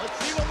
Let's see what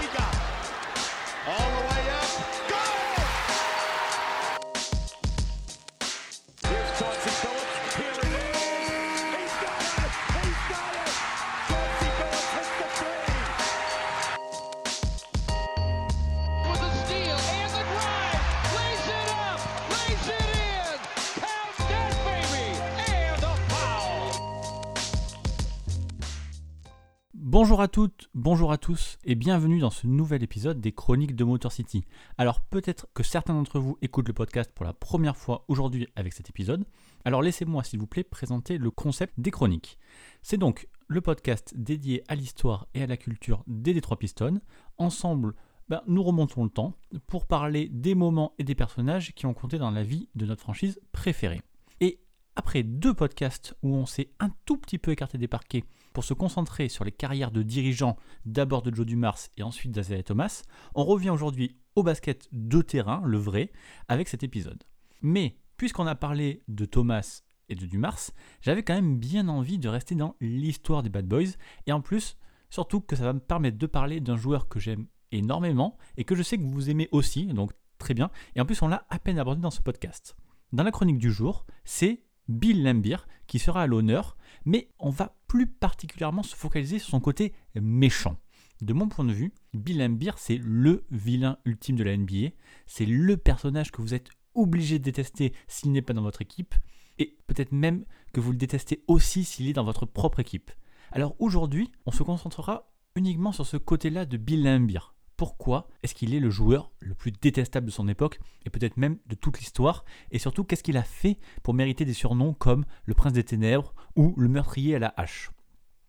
Bonjour à toutes, bonjour à tous et bienvenue dans ce nouvel épisode des Chroniques de Motor City. Alors peut-être que certains d'entre vous écoutent le podcast pour la première fois aujourd'hui avec cet épisode. Alors laissez-moi s'il vous plaît présenter le concept des chroniques. C'est donc le podcast dédié à l'histoire et à la culture des Détroit Pistons. Ensemble, ben, nous remontons le temps pour parler des moments et des personnages qui ont compté dans la vie de notre franchise préférée. Et après deux podcasts où on s'est un tout petit peu écarté des parquets pour se concentrer sur les carrières de dirigeants, d'abord de Joe Dumars et ensuite d'Azalea Thomas, on revient aujourd'hui au basket de terrain, le vrai, avec cet épisode. Mais puisqu'on a parlé de Thomas et de Dumars, j'avais quand même bien envie de rester dans l'histoire des Bad Boys, et en plus, surtout que ça va me permettre de parler d'un joueur que j'aime énormément et que je sais que vous aimez aussi, donc très bien, et en plus on l'a à peine abordé dans ce podcast. Dans la chronique du jour, c'est Bill Lambier qui sera à l'honneur, mais on va plus particulièrement se focaliser sur son côté méchant. De mon point de vue, Bill Lambier, c'est le vilain ultime de la NBA, c'est le personnage que vous êtes obligé de détester s'il n'est pas dans votre équipe, et peut-être même que vous le détestez aussi s'il est dans votre propre équipe. Alors aujourd'hui, on se concentrera uniquement sur ce côté-là de Bill Lambier. Pourquoi est-ce qu'il est le joueur le plus détestable de son époque et peut-être même de toute l'histoire Et surtout, qu'est-ce qu'il a fait pour mériter des surnoms comme le prince des ténèbres ou le meurtrier à la hache?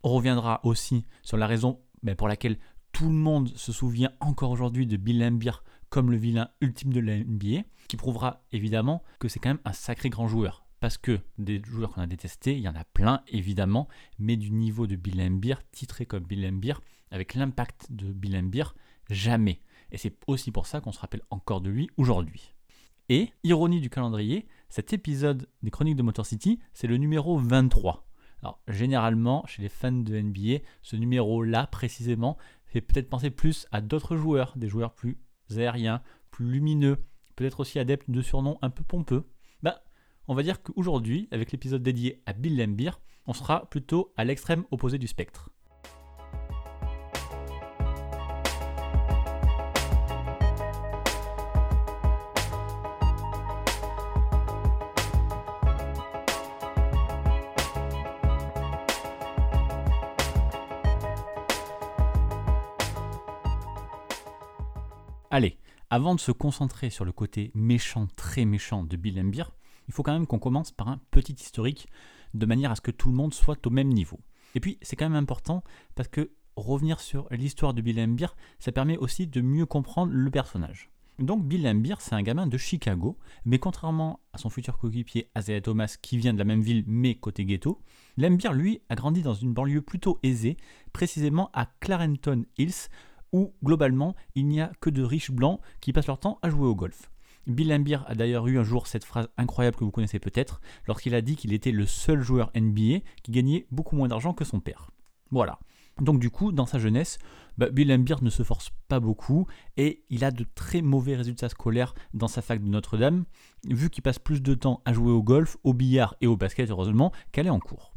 On reviendra aussi sur la raison ben, pour laquelle tout le monde se souvient encore aujourd'hui de Bill Lambier comme le vilain ultime de la NBA, qui prouvera évidemment que c'est quand même un sacré grand joueur. Parce que des joueurs qu'on a détestés, il y en a plein évidemment, mais du niveau de Bill Lambier, titré comme Bill Lambier, avec l'impact de Bill Lambier, jamais. Et c'est aussi pour ça qu'on se rappelle encore de lui aujourd'hui. Et, ironie du calendrier, cet épisode des Chroniques de Motor City, c'est le numéro 23. Alors, généralement, chez les fans de NBA, ce numéro-là, précisément, fait peut-être penser plus à d'autres joueurs, des joueurs plus aériens, plus lumineux, peut-être aussi adeptes de surnoms un peu pompeux. Ben, on va dire qu'aujourd'hui, avec l'épisode dédié à Bill Lambier, on sera plutôt à l'extrême opposé du spectre. Avant de se concentrer sur le côté méchant, très méchant de Bill Lambier, il faut quand même qu'on commence par un petit historique de manière à ce que tout le monde soit au même niveau. Et puis, c'est quand même important parce que revenir sur l'histoire de Bill Lambier, ça permet aussi de mieux comprendre le personnage. Donc, Bill Lambier, c'est un gamin de Chicago, mais contrairement à son futur coéquipier Isaiah Thomas qui vient de la même ville mais côté ghetto, Lambier, lui, a grandi dans une banlieue plutôt aisée, précisément à Clarenton Hills, où globalement il n'y a que de riches blancs qui passent leur temps à jouer au golf. Bill Lambier a d'ailleurs eu un jour cette phrase incroyable que vous connaissez peut-être, lorsqu'il a dit qu'il était le seul joueur NBA qui gagnait beaucoup moins d'argent que son père. Voilà. Donc du coup, dans sa jeunesse, bah, Bill Lambier ne se force pas beaucoup et il a de très mauvais résultats scolaires dans sa fac de Notre-Dame, vu qu'il passe plus de temps à jouer au golf, au billard et au basket heureusement qu'aller en cours.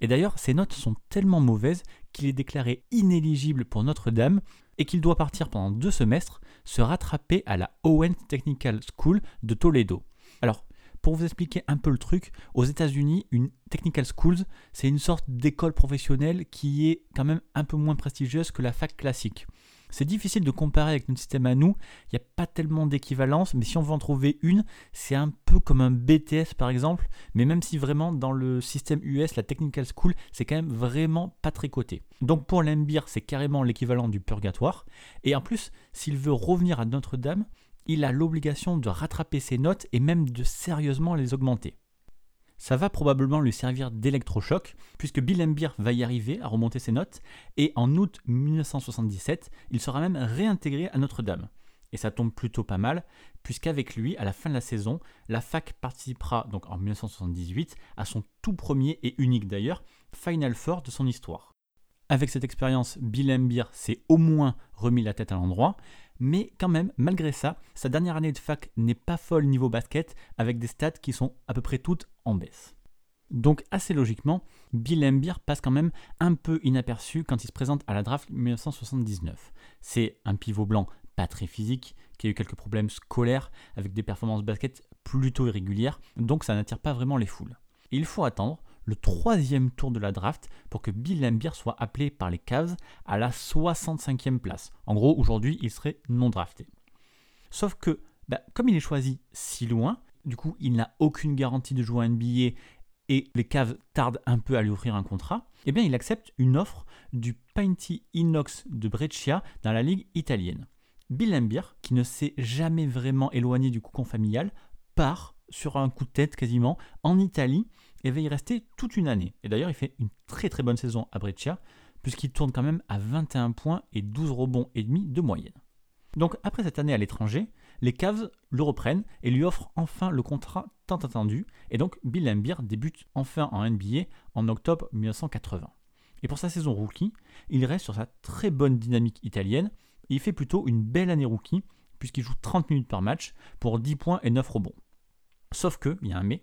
Et d'ailleurs, ses notes sont tellement mauvaises qu'il est déclaré inéligible pour Notre-Dame et qu'il doit partir pendant deux semestres se rattraper à la Owen Technical School de Toledo. Alors, pour vous expliquer un peu le truc, aux États-Unis, une Technical Schools, c'est une sorte d'école professionnelle qui est quand même un peu moins prestigieuse que la fac classique. C'est difficile de comparer avec notre système à nous, il n'y a pas tellement d'équivalence, mais si on veut en trouver une, c'est un peu comme un BTS par exemple, mais même si vraiment dans le système US, la Technical School, c'est quand même vraiment pas très coté. Donc pour l'Embire, c'est carrément l'équivalent du purgatoire, et en plus, s'il veut revenir à Notre-Dame, il a l'obligation de rattraper ses notes et même de sérieusement les augmenter. Ça va probablement lui servir d'électrochoc, puisque Bill Lambier va y arriver à remonter ses notes, et en août 1977, il sera même réintégré à Notre-Dame. Et ça tombe plutôt pas mal, puisqu'avec lui, à la fin de la saison, la fac participera donc en 1978 à son tout premier et unique d'ailleurs Final Four de son histoire. avec cette expérience, Bill Embiid s'est au moins remis la tête à l'endroit, mais quand même, malgré ça, sa dernière année de fac n'est pas folle niveau basket, avec des stats qui sont à peu près toutes en baisse. Donc assez logiquement, Bill Embiid passe quand même un peu inaperçu quand il se présente à la draft 1979. C'est un pivot blanc pas très physique, qui a eu quelques problèmes scolaires avec des performances basket plutôt irrégulières, donc ça n'attire pas vraiment les foules. il faut attendre le troisième tour de la draft pour que Bill Lambier soit appelé par les Cavs à la 65e place. En gros, aujourd'hui, il serait non drafté. Sauf que, bah, comme il est choisi si loin, du coup, il n'a aucune garantie de jouer à NBA et les Cavs tardent un peu à lui offrir un contrat, eh bien, il accepte une offre du Painty Inox de Brescia dans la ligue italienne. Bill Lambier, qui ne s'est jamais vraiment éloigné du cocon familial, part sur un coup de tête quasiment en Italie et va y rester toute une année. Et d'ailleurs, il fait une très très bonne saison à Brescia, puisqu'il tourne quand même à 21 points et 12 rebonds et demi de moyenne. Donc après cette année à l'étranger, les Cavs le reprennent et lui offrent enfin le contrat tant attendu, et donc Bill Lambier débute enfin en NBA en octobre 1980. Et pour sa saison rookie, il reste sur sa très bonne dynamique italienne, et il fait plutôt une belle année rookie, puisqu'il joue 30 minutes par match pour 10 points et 9 rebonds. Sauf que, il y a un mais,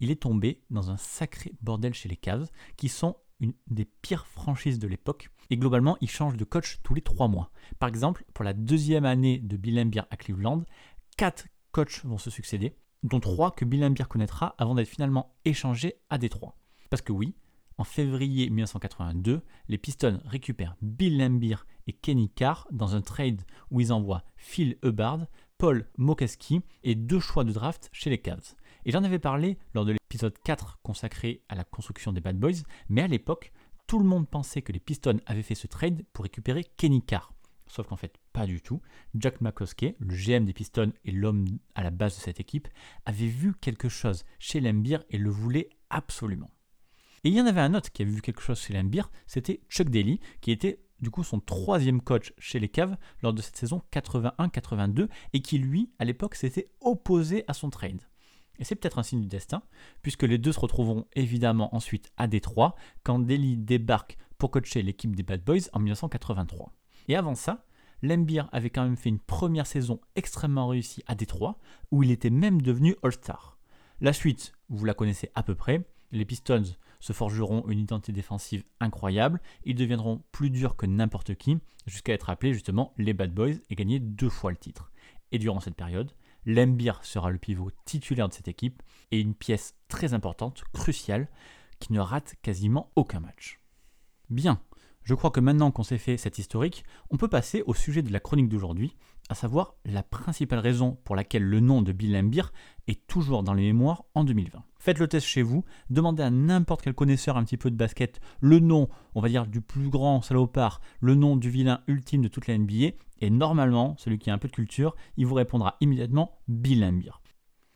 il est tombé dans un sacré bordel chez les Cavs, qui sont une des pires franchises de l'époque, et globalement, ils changent de coach tous les trois mois. Par exemple, pour la deuxième année de Bill Embiid à Cleveland, quatre coachs vont se succéder, dont trois que Bill Embiid connaîtra avant d'être finalement échangé à Détroit. Parce que oui, en février 1982, les Pistons récupèrent Bill Embiid et Kenny Carr dans un trade où ils envoient Phil Hubbard, Paul Mokeski et deux choix de draft chez les Cavs. Et j'en avais parlé lors de l'épisode 4 consacré à la construction des Bad Boys, mais à l'époque, tout le monde pensait que les Pistons avaient fait ce trade pour récupérer Kenny Carr. Sauf qu'en fait, pas du tout. Jack McCloskey, le GM des Pistons et l'homme à la base de cette équipe, avait vu quelque chose chez Lembeer et le voulait absolument. Et il y en avait un autre qui avait vu quelque chose chez Lembeer, c'était Chuck Daly, qui était du coup son troisième coach chez les Cavs lors de cette saison 81-82 et qui lui, à l'époque, s'était opposé à son trade. Et c'est peut-être un signe du destin, puisque les deux se retrouveront évidemment ensuite à Détroit quand Daly débarque pour coacher l'équipe des Bad Boys en 1983. Et avant ça, Lembeer avait quand même fait une première saison extrêmement réussie à Détroit, où il était même devenu All-Star. La suite, vous la connaissez à peu près, les Pistons se forgeront une identité défensive incroyable, ils deviendront plus durs que n'importe qui, jusqu'à être appelés justement les Bad Boys et gagner deux fois le titre. Et durant cette période, Lembeer sera le pivot titulaire de cette équipe et une pièce très importante, cruciale, qui ne rate quasiment aucun match. Bien, je crois que maintenant qu'on s'est fait cette historique, on peut passer au sujet de la chronique d'aujourd'hui, à savoir la principale raison pour laquelle le nom de Bill Lambier est toujours dans les mémoires en 2020. Faites le test chez vous, demandez à n'importe quel connaisseur un petit peu de basket le nom, on va dire, du plus grand salopard, le nom du vilain ultime de toute la NBA, et normalement, celui qui a un peu de culture, il vous répondra immédiatement Bill.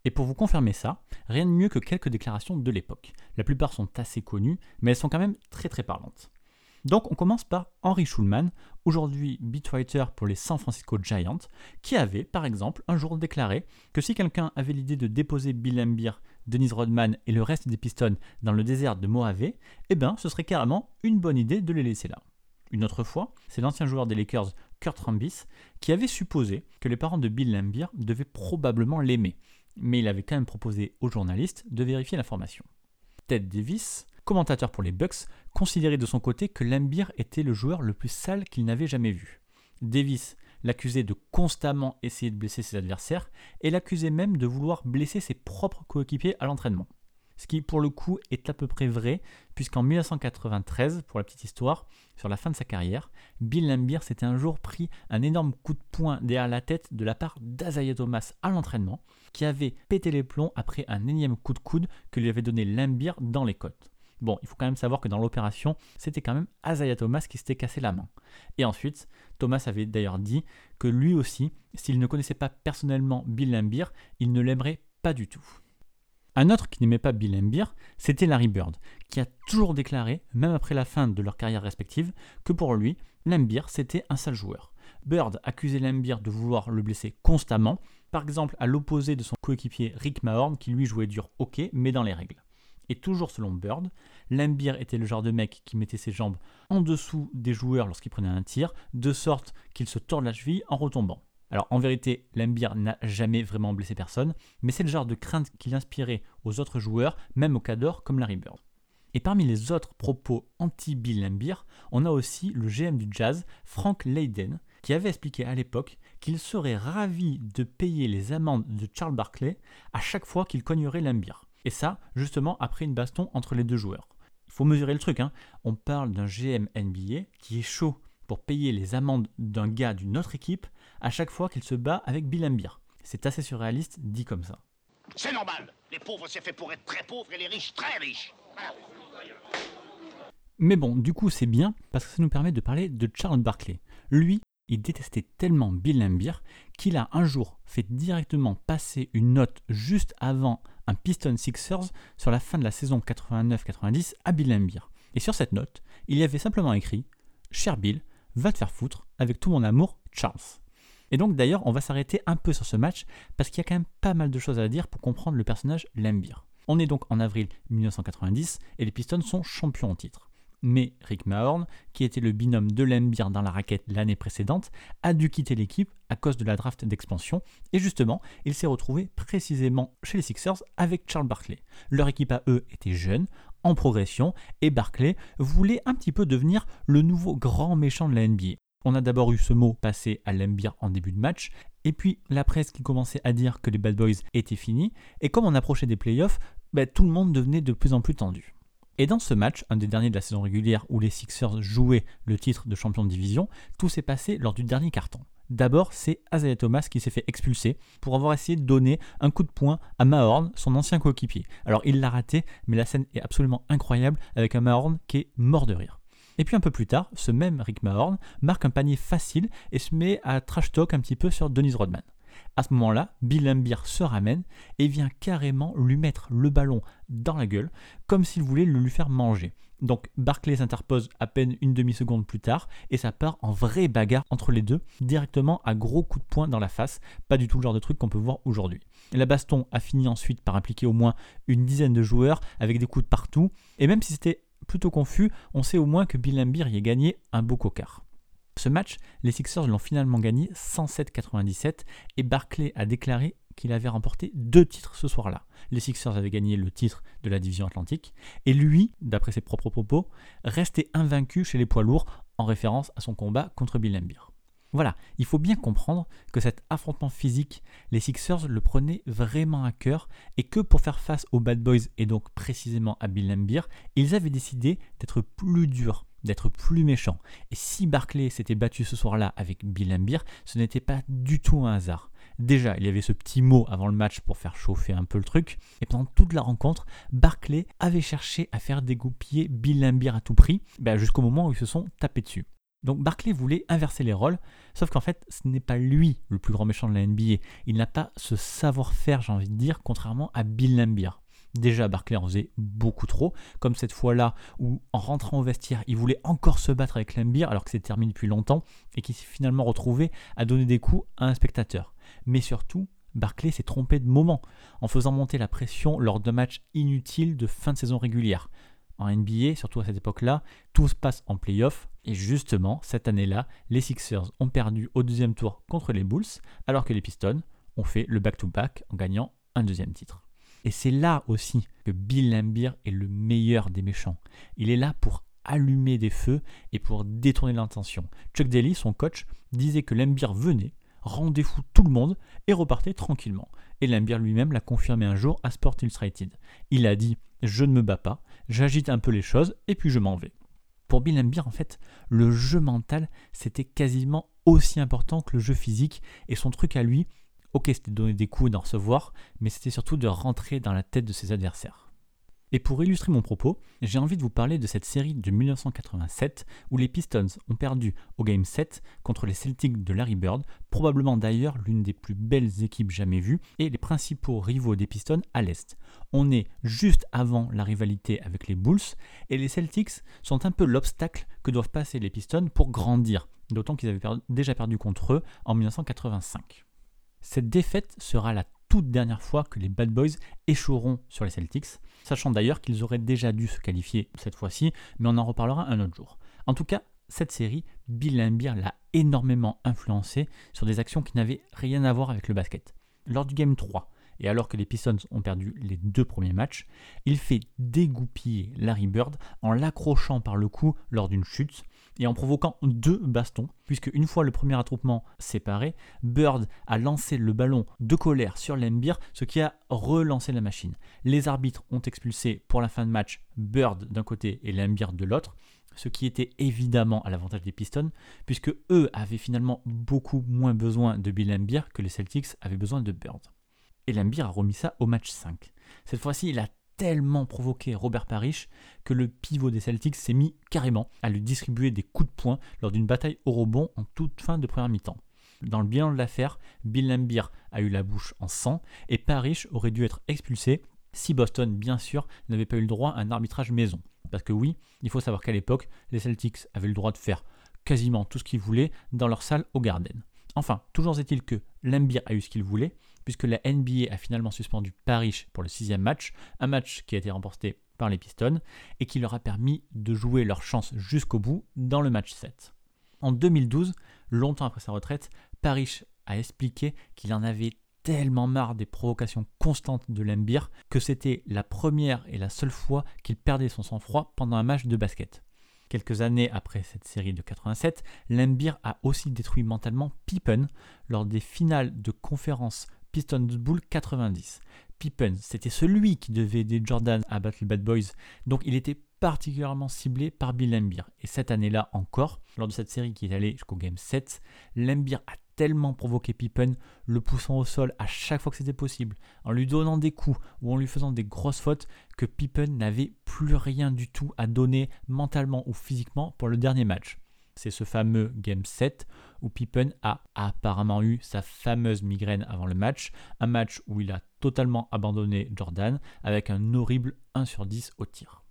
Et pour vous confirmer ça, rien de mieux que quelques déclarations de l'époque. La plupart sont assez connues, mais elles sont quand même très très parlantes. Donc on commence par Henry Schulman, aujourd'hui beatwriter pour les San Francisco Giants, qui avait par exemple un jour déclaré que si quelqu'un avait l'idée de déposer Bill Embiid, Dennis Rodman et le reste des Pistons dans le désert de Mojave, eh bien ce serait carrément une bonne idée de les laisser là. Une autre fois, c'est l'ancien joueur des Lakers Kurt Rambis qui avait supposé que les parents de Bill Lambier devaient probablement l'aimer, mais il avait quand même proposé aux journalistes de vérifier l'information. Ted Davis, commentateur pour les Bucks, considérait de son côté que Lambier était le joueur le plus sale qu'il n'avait jamais vu. Davis l'accusait de constamment essayer de blesser ses adversaires et l'accusait même de vouloir blesser ses propres coéquipiers à l'entraînement. Ce qui pour le coup est à peu près vrai, puisqu'en 1993, pour la petite histoire, sur la fin de sa carrière, Bill Lambier s'était un jour pris un énorme coup de poing derrière la tête de la part d'Azaya Thomas à l'entraînement, qui avait pété les plombs après un énième coup de coude que lui avait donné Lambier dans les côtes. Bon, il faut quand même savoir que dans l'opération, c'était quand même Azaya Thomas qui s'était cassé la main. Et ensuite, Thomas avait d'ailleurs dit que lui aussi, s'il ne connaissait pas personnellement Bill Lambier, il ne l'aimerait pas du tout. Un autre qui n'aimait pas Bill Lambier, c'était Larry Bird, qui a toujours déclaré, même après la fin de leur carrière respective, que pour lui, Lambier c'était un sale joueur. Bird accusait Lambier de vouloir le blesser constamment, par exemple à l'opposé de son coéquipier Rick Mahorn qui lui jouait dur hockey mais dans les règles. Et toujours selon Bird, Lambier était le genre de mec qui mettait ses jambes en dessous des joueurs lorsqu'il prenait un tir, de sorte qu'il se tord la cheville en retombant. Alors en vérité, Lambier n'a jamais vraiment blessé personne, mais c'est le genre de crainte qu'il inspirait aux autres joueurs, même au cadors comme Larry Bird. Et parmi les autres propos anti-Bill Lambier, on a aussi le GM du Jazz, Frank Leyden, qui avait expliqué à l'époque qu'il serait ravi de payer les amendes de Charles Barkley à chaque fois qu'il cognerait Lambier. Et ça, justement, après une baston entre les deux joueurs. Il faut mesurer le truc, hein. on parle d'un GM NBA qui est chaud pour payer les amendes d'un gars d'une autre équipe à chaque fois qu'il se bat avec Bill Lambier. C'est assez surréaliste dit comme ça. C'est normal. Les pauvres, c'est fait pour être très pauvres et les riches très riches. Mais bon, du coup, c'est bien parce que ça nous permet de parler de Charles Barkley. Lui, il détestait tellement Bill Lambier qu'il a un jour fait directement passer une note juste avant Piston Sixers sur la fin de la saison 89-90 à Bill. Et sur cette note, il y avait simplement écrit Cher Bill, va te faire foutre avec tout mon amour, Charles. Et donc d'ailleurs, on va s'arrêter un peu sur ce match parce qu'il y a quand même pas mal de choses à dire pour comprendre le personnage Lambier. On est donc en avril 1990 et les Pistons sont champions en titre mais Rick Mahorn, qui était le binôme de Lambier dans la raquette l'année précédente, a dû quitter l'équipe à cause de la draft d'expansion, et justement, il s'est retrouvé précisément chez les Sixers avec Charles Barkley. Leur équipe à eux était jeune, en progression, et Barkley voulait un petit peu devenir le nouveau grand méchant de la NBA. On a d'abord eu ce mot passé à Lambier en début de match, et puis la presse qui commençait à dire que les Bad Boys étaient finis, et comme on approchait des playoffs, ben, tout le monde devenait de plus en plus tendu. Et dans ce match, un des derniers de la saison régulière où les Sixers jouaient le titre de champion de division, tout s'est passé lors du dernier carton. D'abord, c'est Isaiah Thomas qui s'est fait expulser pour avoir essayé de donner un coup de poing à Mahorn, son ancien coéquipier. Alors il l'a raté, mais la scène est absolument incroyable avec un Mahorn qui est mort de rire. Et puis un peu plus tard, ce même Rick Mahorn marque un panier facile et se met à trash talk un petit peu sur Denise Rodman. À ce moment-là, Bill Lambier se ramène et vient carrément lui mettre le ballon dans la gueule, comme s'il voulait le lui faire manger. Donc Barclay s'interpose à peine une demi-seconde plus tard et ça part en vraie bagarre entre les deux, directement à gros coups de poing dans la face, pas du tout le genre de truc qu'on peut voir aujourd'hui. La baston a fini ensuite par impliquer au moins une dizaine de joueurs avec des coups de partout, et même si c'était plutôt confus, on sait au moins que Bill Lambier y a gagné un beau cocard. Ce match, les Sixers l'ont finalement gagné 107-97 et Barclay a déclaré qu'il avait remporté deux titres ce soir-là. Les Sixers avaient gagné le titre de la division Atlantique et lui, d'après ses propres propos, restait invaincu chez les poids lourds en référence à son combat contre Bill Lambier. Voilà, il faut bien comprendre que cet affrontement physique, les Sixers le prenaient vraiment à cœur et que pour faire face aux Bad Boys et donc précisément à Bill Lambier, ils avaient décidé d'être plus durs, d'être plus méchants. Et si Barclay s'était battu ce soir-là avec Bill ce n'était pas du tout un hasard. Déjà, il y avait ce petit mot avant le match pour faire chauffer un peu le truc. Et pendant toute la rencontre, Barclay avait cherché à faire dégoupiller Bill Lambier à tout prix, ben, jusqu'au moment où ils se sont tapés dessus. Donc Barclay voulait inverser les rôles, sauf qu'en fait, ce n'est pas lui le plus grand méchant de la NBA. Il n'a pas ce savoir-faire, j'ai envie de dire, contrairement à Bill. Déjà, Barclay en faisait beaucoup trop, comme cette fois-là où, en rentrant au vestiaire, il voulait encore se battre avec Lambier alors que c'est terminé depuis longtemps et qu'il s'est finalement retrouvé à donner des coups à un spectateur. Mais surtout, Barclay s'est trompé de moment en faisant monter la pression lors de matchs inutiles de fin de saison régulière. En NBA, surtout à cette époque-là, tout se passe en playoff. Et justement, cette année-là, les Sixers ont perdu au deuxième tour contre les Bulls, alors que les Pistons ont fait le back-to-back en gagnant un deuxième titre. Et c'est là aussi que Bill Lambier est le meilleur des méchants. Il est là pour allumer des feux et pour détourner l'intention. Chuck Daly, son coach, disait que Lambier venait, rendait fou tout le monde et repartait tranquillement. Et Lambier lui-même l'a confirmé un jour à Sport Illustrated. Il a dit Je ne me bats pas, j'agite un peu les choses et puis je m'en vais. Pour Bill Lambier, en fait, le jeu mental, c'était quasiment aussi important que le jeu physique et son truc à lui, Ok, c'était de donner des coups et d'en recevoir, mais c'était surtout de rentrer dans la tête de ses adversaires. Et pour illustrer mon propos, j'ai envie de vous parler de cette série de 1987 où les Pistons ont perdu au Game 7 contre les Celtics de Larry Bird, probablement d'ailleurs l'une des plus belles équipes jamais vues, et les principaux rivaux des Pistons à l'Est. On est juste avant la rivalité avec les Bulls, et les Celtics sont un peu l'obstacle que doivent passer les Pistons pour grandir, d'autant qu'ils avaient déjà perdu contre eux en 1985. Cette défaite sera la toute dernière fois que les Bad Boys échoueront sur les Celtics, sachant d'ailleurs qu'ils auraient déjà dû se qualifier cette fois-ci, mais on en reparlera un autre jour. En tout cas, cette série, Bill Laimbeer l'a énormément influencé sur des actions qui n'avaient rien à voir avec le basket. Lors du Game 3, et alors que les Pistons ont perdu les deux premiers matchs, il fait dégoupiller Larry Bird en l'accrochant par le cou lors d'une chute et en provoquant deux bastons, puisque une fois le premier attroupement séparé, Bird a lancé le ballon de colère sur Lembeer, ce qui a relancé la machine. Les arbitres ont expulsé pour la fin de match Bird d'un côté et Lembeer de l'autre, ce qui était évidemment à l'avantage des Pistons, puisque eux avaient finalement beaucoup moins besoin de Bill Lembeer que les Celtics avaient besoin de Bird. Et Lembeer a remis ça au match 5. Cette fois-ci, il a tellement provoqué Robert Parrish que le pivot des Celtics s'est mis carrément à lui distribuer des coups de poing lors d'une bataille au rebond en toute fin de première mi-temps. Dans le bilan de l'affaire, Bill Lambier a eu la bouche en sang et Parrish aurait dû être expulsé si Boston, bien sûr, n'avait pas eu le droit à un arbitrage maison. Parce que oui, il faut savoir qu'à l'époque, les Celtics avaient le droit de faire quasiment tout ce qu'ils voulaient dans leur salle au Garden. Enfin, toujours est-il que Lambier a eu ce qu'il voulait, puisque la NBA a finalement suspendu Parrish pour le sixième match, un match qui a été remporté par les Pistons et qui leur a permis de jouer leur chance jusqu'au bout dans le match 7. En 2012, longtemps après sa retraite, Parrish a expliqué qu'il en avait tellement marre des provocations constantes de Lembir que c'était la première et la seule fois qu'il perdait son sang-froid pendant un match de basket. Quelques années après cette série de 87, Lembir a aussi détruit mentalement Pippen lors des finales de conférence Pistons Bull 90. Pippen, c'était celui qui devait aider Jordan à battre les Bad Boys, donc il était particulièrement ciblé par Bill Lambier. Et cette année-là encore, lors de cette série qui est allée jusqu'au Game 7, Lambier a tellement provoqué Pippen, le poussant au sol à chaque fois que c'était possible, en lui donnant des coups ou en lui faisant des grosses fautes, que Pippen n'avait plus rien du tout à donner mentalement ou physiquement pour le dernier match. C'est ce fameux Game 7 où Pippen a apparemment eu sa fameuse migraine avant le match, un match où il a totalement abandonné Jordan avec un horrible 1 sur 10 au tir.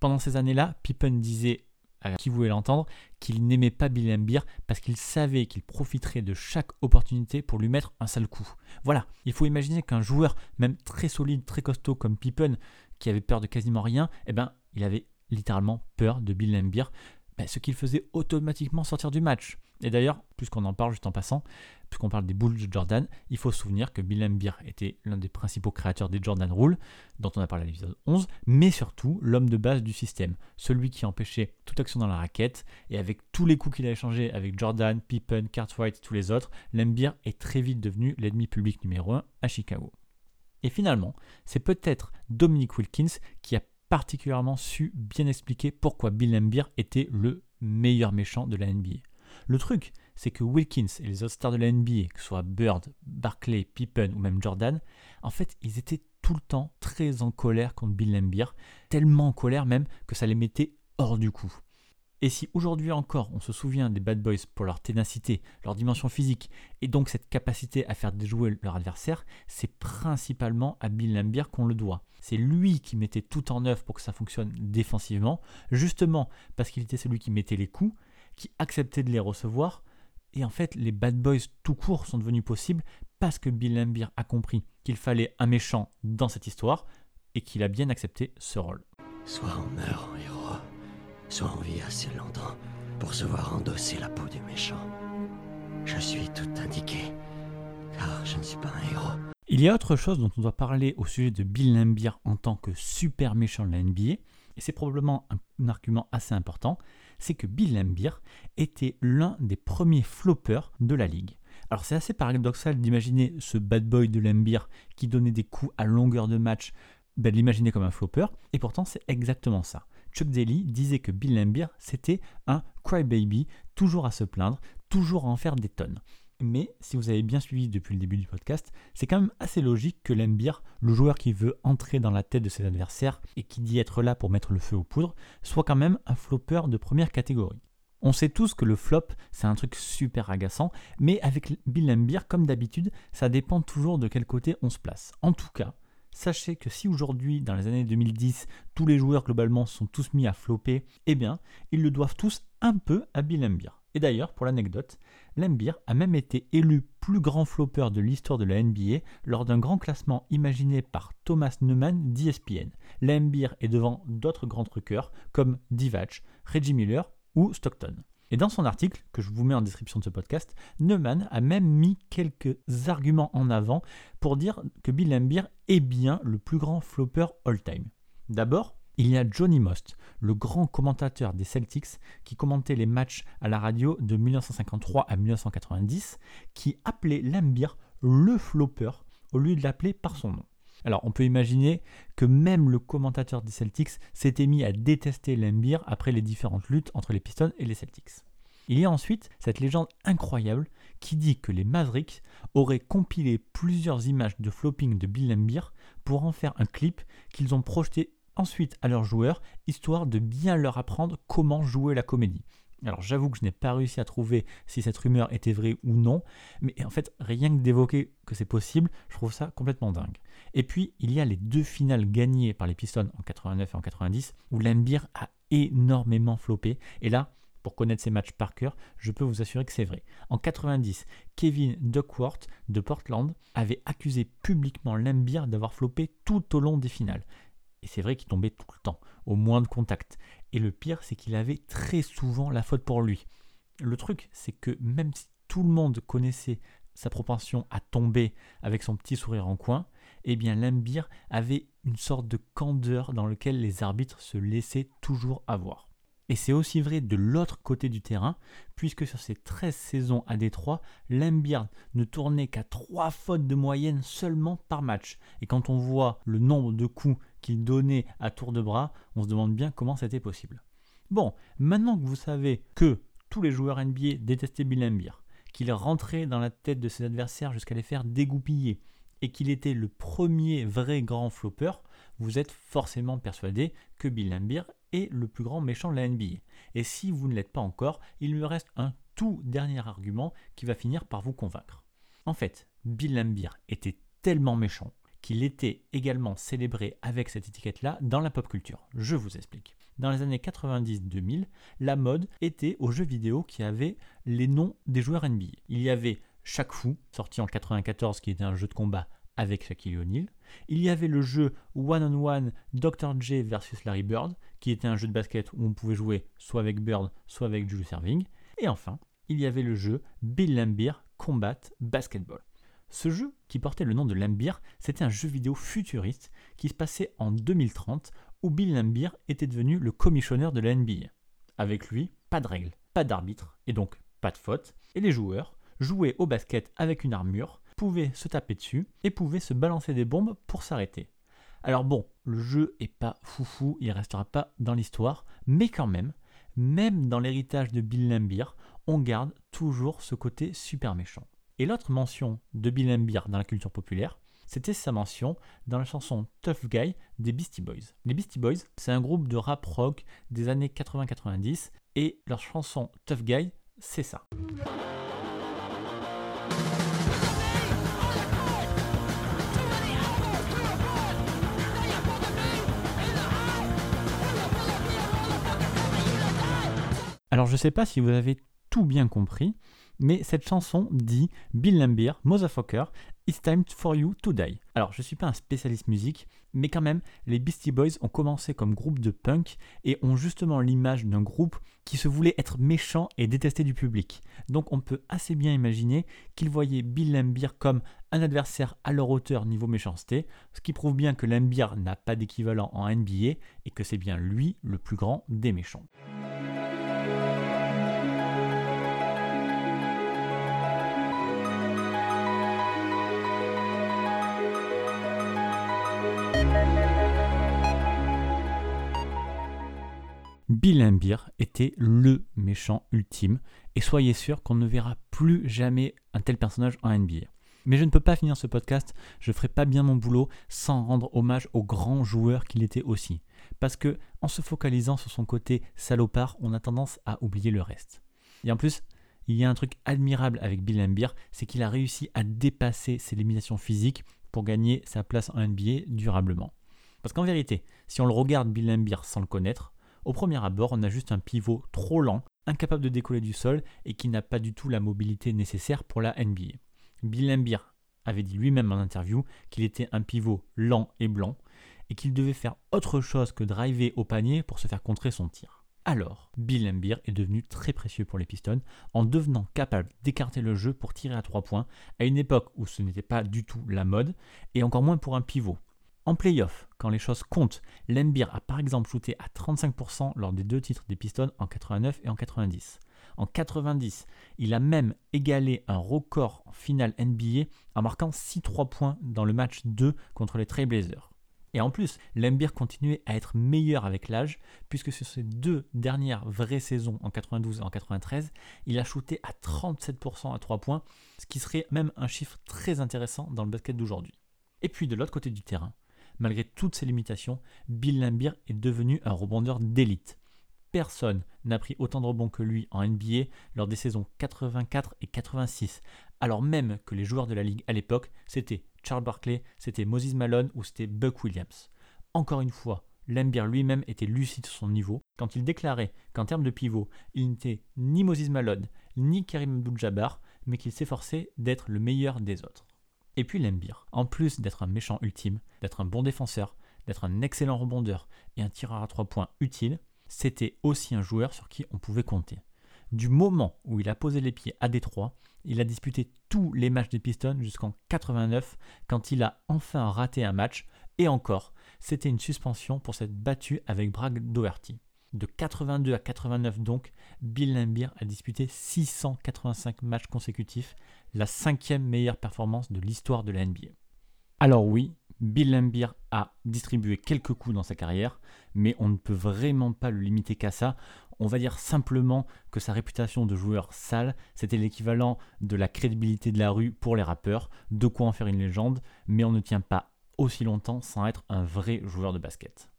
Pendant ces années-là, Pippen disait à qui voulait l'entendre qu'il n'aimait pas Bill Embiid parce qu'il savait qu'il profiterait de chaque opportunité pour lui mettre un sale coup. Voilà, il faut imaginer qu'un joueur même très solide, très costaud comme Pippen, qui avait peur de quasiment rien, eh ben, il avait littéralement peur de Bill Embiid bah, ce qu'il faisait automatiquement sortir du match. Et d'ailleurs, puisqu'on en parle juste en passant, puisqu'on parle des boules de Jordan, il faut se souvenir que Bill Beer était l'un des principaux créateurs des Jordan Rules, dont on a parlé à l'épisode 11, mais surtout l'homme de base du système, celui qui empêchait toute action dans la raquette, et avec tous les coups qu'il a échangés avec Jordan, Pippen, Cartwright et tous les autres, Lambier est très vite devenu l'ennemi public numéro 1 à Chicago. Et finalement, c'est peut-être Dominic Wilkins qui a particulièrement su bien expliquer pourquoi Bill Lambier était le meilleur méchant de la NBA. Le truc, c'est que Wilkins et les autres stars de la NBA, que ce soit Bird, Barclay, Pippen ou même Jordan, en fait, ils étaient tout le temps très en colère contre Bill Lambier, tellement en colère même que ça les mettait hors du coup. Et si aujourd'hui encore on se souvient des Bad Boys pour leur ténacité, leur dimension physique et donc cette capacité à faire déjouer leur adversaire, c'est principalement à Bill Lambier qu'on le doit. C'est lui qui mettait tout en œuvre pour que ça fonctionne défensivement, justement parce qu'il était celui qui mettait les coups, qui acceptait de les recevoir. Et en fait, les Bad Boys tout court sont devenus possibles parce que Bill Lambier a compris qu'il fallait un méchant dans cette histoire et qu'il a bien accepté ce rôle. Soit on meurt en héros soit on vit assez longtemps pour se voir endosser la peau du méchant. Je suis tout indiqué, car je ne suis pas un héros. Il y a autre chose dont on doit parler au sujet de Bill Lambier en tant que super méchant de la NBA, et c'est probablement un, argument assez important, c'est que Bill Lambier était l'un des premiers floppers de la ligue. Alors c'est assez paradoxal d'imaginer ce bad boy de Lambier qui donnait des coups à longueur de match, ben, de l'imaginer comme un flopper, et pourtant c'est exactement ça. Chuck Daly disait que Bill Lambier, c'était un crybaby, toujours à se plaindre, toujours à en faire des tonnes. Mais si vous avez bien suivi depuis le début du podcast, c'est quand même assez logique que Lambier, le joueur qui veut entrer dans la tête de ses adversaires et qui dit être là pour mettre le feu aux poudres, soit quand même un flopper de première catégorie. On sait tous que le flop, c'est un truc super agaçant, mais avec Bill Lambier, comme d'habitude, ça dépend toujours de quel côté on se place. En tout cas, Sachez que si aujourd'hui, dans les années 2010, tous les joueurs globalement sont tous mis à flopper, eh bien, ils le doivent tous un peu à Bill Lambier. Et d'ailleurs, pour l'anecdote, Lambier a même été élu plus grand flopper de l'histoire de la NBA lors d'un grand classement imaginé par Thomas Neumann d'ESPN. Lambeer est devant d'autres grands truckers comme Divac, Reggie Miller ou Stockton. Et dans son article, que je vous mets en description de ce podcast, Neumann a même mis quelques arguments en avant pour dire que Bill Lambier est bien le plus grand flopper all-time. D'abord, il y a Johnny Most, le grand commentateur des Celtics qui commentait les matchs à la radio de 1953 à 1990, qui appelait Lambier le flopper au lieu de l'appeler par son nom. Alors on peut imaginer que même le commentateur des Celtics s'était mis à détester Lambier après les différentes luttes entre les Pistons et les Celtics. Il y a ensuite cette légende incroyable qui dit que les Mavericks auraient compilé plusieurs images de flopping de Bill Lambier pour en faire un clip qu'ils ont projeté ensuite à leurs joueurs, histoire de bien leur apprendre comment jouer la comédie. Alors j'avoue que je n'ai pas réussi à trouver si cette rumeur était vraie ou non, mais en fait rien que d'évoquer que c'est possible, je trouve ça complètement dingue. Et puis il y a les deux finales gagnées par les Pistons en 89 et en 90 où Lambier a énormément floppé et là pour connaître ces matchs par cœur, je peux vous assurer que c'est vrai. En 90, Kevin Duckworth de Portland avait accusé publiquement Lambier d'avoir floppé tout au long des finales. Et c'est vrai qu'il tombait tout le temps, au moins de contact. Et le pire, c'est qu'il avait très souvent la faute pour lui. Le truc, c'est que même si tout le monde connaissait sa propension à tomber avec son petit sourire en coin, eh bien Lambir avait une sorte de candeur dans lequel les arbitres se laissaient toujours avoir. Et c'est aussi vrai de l'autre côté du terrain, puisque sur ses 13 saisons à Détroit, Lambier ne tournait qu'à 3 fautes de moyenne seulement par match. Et quand on voit le nombre de coups qu'il donnait à tour de bras, on se demande bien comment c'était possible. Bon, maintenant que vous savez que tous les joueurs NBA détestaient Bill Lambier, qu'il rentrait dans la tête de ses adversaires jusqu'à les faire dégoupiller, et qu'il était le premier vrai grand flopper, vous êtes forcément persuadé que Bill Lambier est le plus grand méchant de la NBA. Et si vous ne l'êtes pas encore, il me reste un tout dernier argument qui va finir par vous convaincre. En fait, Bill Lambier était tellement méchant qu'il était également célébré avec cette étiquette-là dans la pop culture. Je vous explique. Dans les années 90-2000, la mode était aux jeux vidéo qui avaient les noms des joueurs NBA. Il y avait Shaq Fu, sorti en 94, qui était un jeu de combat avec Shaquille O'Neal. Il y avait le jeu One on One Dr. J versus Larry Bird, qui était un jeu de basket où on pouvait jouer soit avec Bird, soit avec Julius Serving. Et enfin, il y avait le jeu Bill Lambier Combat Basketball. Ce jeu, qui portait le nom de Lambier, c'était un jeu vidéo futuriste qui se passait en 2030 où Bill Lambier était devenu le commissionneur de la NBA. Avec lui, pas de règles, pas d'arbitre et donc pas de faute, et les joueurs jouaient au basket avec une armure, pouvaient se taper dessus et pouvaient se balancer des bombes pour s'arrêter. Alors bon, le jeu est pas foufou, il restera pas dans l'histoire, mais quand même, même dans l'héritage de Bill Lambier, on garde toujours ce côté super méchant. Et l'autre mention de Bill Lambier dans la culture populaire, c'était sa mention dans la chanson Tough Guy des Beastie Boys. Les Beastie Boys, c'est un groupe de rap rock des années 80-90 et leur chanson Tough Guy, c'est ça. Alors je sais pas si vous avez tout bien compris, mais cette chanson dit Bill Lambier, motherfucker, it's time for you to die. Alors, je ne suis pas un spécialiste musique, mais quand même, les Beastie Boys ont commencé comme groupe de punk et ont justement l'image d'un groupe qui se voulait être méchant et détesté du public. Donc, on peut assez bien imaginer qu'ils voyaient Bill Lambier comme un adversaire à leur hauteur niveau méchanceté, ce qui prouve bien que Lambier n'a pas d'équivalent en NBA et que c'est bien lui le plus grand des méchants. Bill Lambier était le méchant ultime, et soyez sûr qu'on ne verra plus jamais un tel personnage en NBA. Mais je ne peux pas finir ce podcast, je ne ferai pas bien mon boulot sans rendre hommage au grand joueur qu'il était aussi. Parce que, en se focalisant sur son côté salopard, on a tendance à oublier le reste. Et en plus, il y a un truc admirable avec Bill Lambier, c'est qu'il a réussi à dépasser ses limitations physiques pour gagner sa place en NBA durablement. Parce qu'en vérité, si on le regarde Bill sans le connaître, au premier abord, on a juste un pivot trop lent, incapable de décoller du sol et qui n'a pas du tout la mobilité nécessaire pour la NBA. Bill Lambier avait dit lui-même en interview qu'il était un pivot lent et blanc et qu'il devait faire autre chose que driver au panier pour se faire contrer son tir. Alors, Bill Lambier est devenu très précieux pour les Pistons en devenant capable d'écarter le jeu pour tirer à 3 points à une époque où ce n'était pas du tout la mode et encore moins pour un pivot. En playoff, quand les choses comptent, Lambier a par exemple shooté à 35% lors des deux titres des Pistons en 89 et en 90. En 90, il a même égalé un record en finale NBA en marquant 6 3 points dans le match 2 contre les Trailblazers. Et en plus, Lambier continuait à être meilleur avec l'âge, puisque sur ses deux dernières vraies saisons, en 92 et en 93, il a shooté à 37% à 3 points, ce qui serait même un chiffre très intéressant dans le basket d'aujourd'hui. Et puis de l'autre côté du terrain, malgré toutes ses limitations, Bill Lambier est devenu un rebondeur d'élite. Personne n'a pris autant de rebonds que lui en NBA lors des saisons 84 et 86, alors même que les joueurs de la ligue à l'époque, c'était Charles Barkley, c'était Moses Malone ou c'était Buck Williams. Encore une fois, Lambier lui-même était lucide sur son niveau quand il déclarait qu'en termes de pivot, il n'était ni Moses Malone ni Karim Abdul-Jabbar, mais qu'il s'efforçait d'être le meilleur des autres. Et puis Lambier, en plus d'être un méchant ultime, d'être un bon défenseur, d'être un excellent rebondeur et un tireur à trois points utile, c'était aussi un joueur sur qui on pouvait compter. Du moment où il a posé les pieds à Détroit, il a disputé tous les matchs des Pistons jusqu'en 89 quand il a enfin raté un match et encore, c'était une suspension pour s'être battu avec Brad Doherty. De 82 à 89 donc, Bill Lambier a disputé 685 matchs consécutifs, la cinquième meilleure performance de l'histoire de la NBA. Alors oui, Bill Lambier a distribué quelques coups dans sa carrière, mais on ne peut vraiment pas le limiter qu'à ça. On va dire simplement que sa réputation de joueur sale, c'était l'équivalent de la crédibilité de la rue pour les rappeurs, de quoi en faire une légende, mais on ne tient pas aussi longtemps sans être un vrai joueur de basket.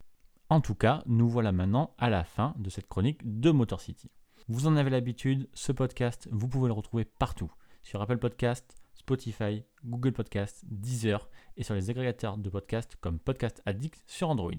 En tout cas, nous voilà maintenant à la fin de cette chronique de Motor City. Vous en avez l'habitude, ce podcast, vous pouvez le retrouver partout, sur Apple Podcast, Spotify, Google Podcast, Deezer et sur les agrégateurs de podcasts comme Podcast Addict sur Android.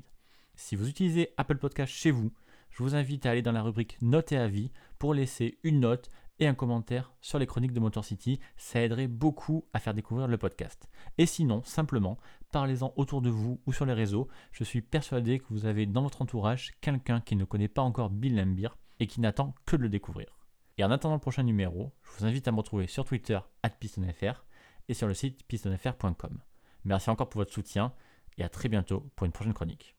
Si vous utilisez Apple Podcast chez vous, je vous invite à aller dans la rubrique Notes et avis pour laisser une note et un commentaire sur les chroniques de Motor City. Ça aiderait beaucoup à faire découvrir le podcast. Et sinon, simplement, parlez-en autour de vous ou sur les réseaux. Je suis persuadé que vous avez dans votre entourage quelqu'un qui ne connaît pas encore Bill Lambier et qui n'attend que de le découvrir. Et en attendant le prochain numéro, je vous invite à me retrouver sur Twitter, pistonfr, et sur le site pistonfr.com. Merci encore pour votre soutien et à très bientôt pour une prochaine chronique.